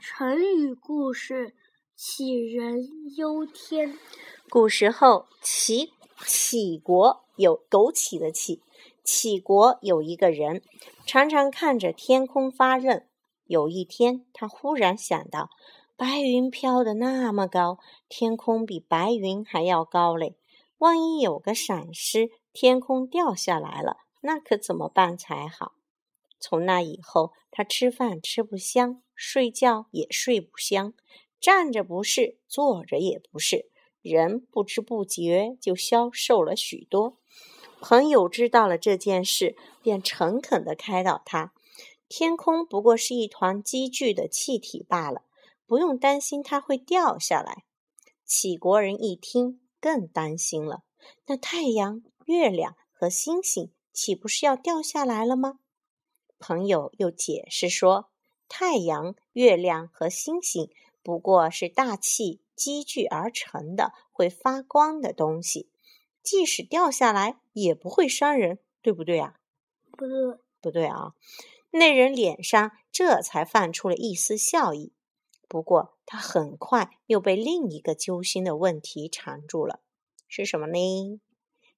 成语故事：杞人忧天。古时候，杞杞国有枸杞的杞，杞国有一个人，常常看着天空发愣。有一天，他忽然想到，白云飘得那么高，天空比白云还要高嘞。万一有个闪失，天空掉下来了，那可怎么办才好？从那以后，他吃饭吃不香，睡觉也睡不香，站着不是，坐着也不是，人不知不觉就消瘦了许多。朋友知道了这件事，便诚恳地开导他：天空不过是一团积聚的气体罢了，不用担心它会掉下来。杞国人一听，更担心了：那太阳、月亮和星星岂不是要掉下来了吗？朋友又解释说：“太阳、月亮和星星不过是大气积聚而成的会发光的东西，即使掉下来也不会伤人，对不对啊？”“不对，不对啊！”那人脸上这才泛出了一丝笑意。不过他很快又被另一个揪心的问题缠住了：“是什么呢？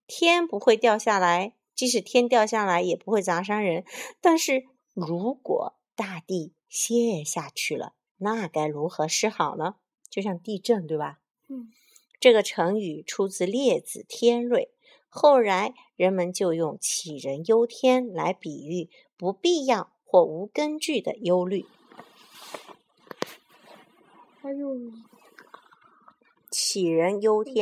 天不会掉下来。”即使天掉下来也不会砸伤人，但是如果大地陷下去了，那该如何是好呢？就像地震，对吧？嗯，这个成语出自《列子·天瑞》，后来人们就用“杞人忧天”来比喻不必要或无根据的忧虑。还有杞人忧天。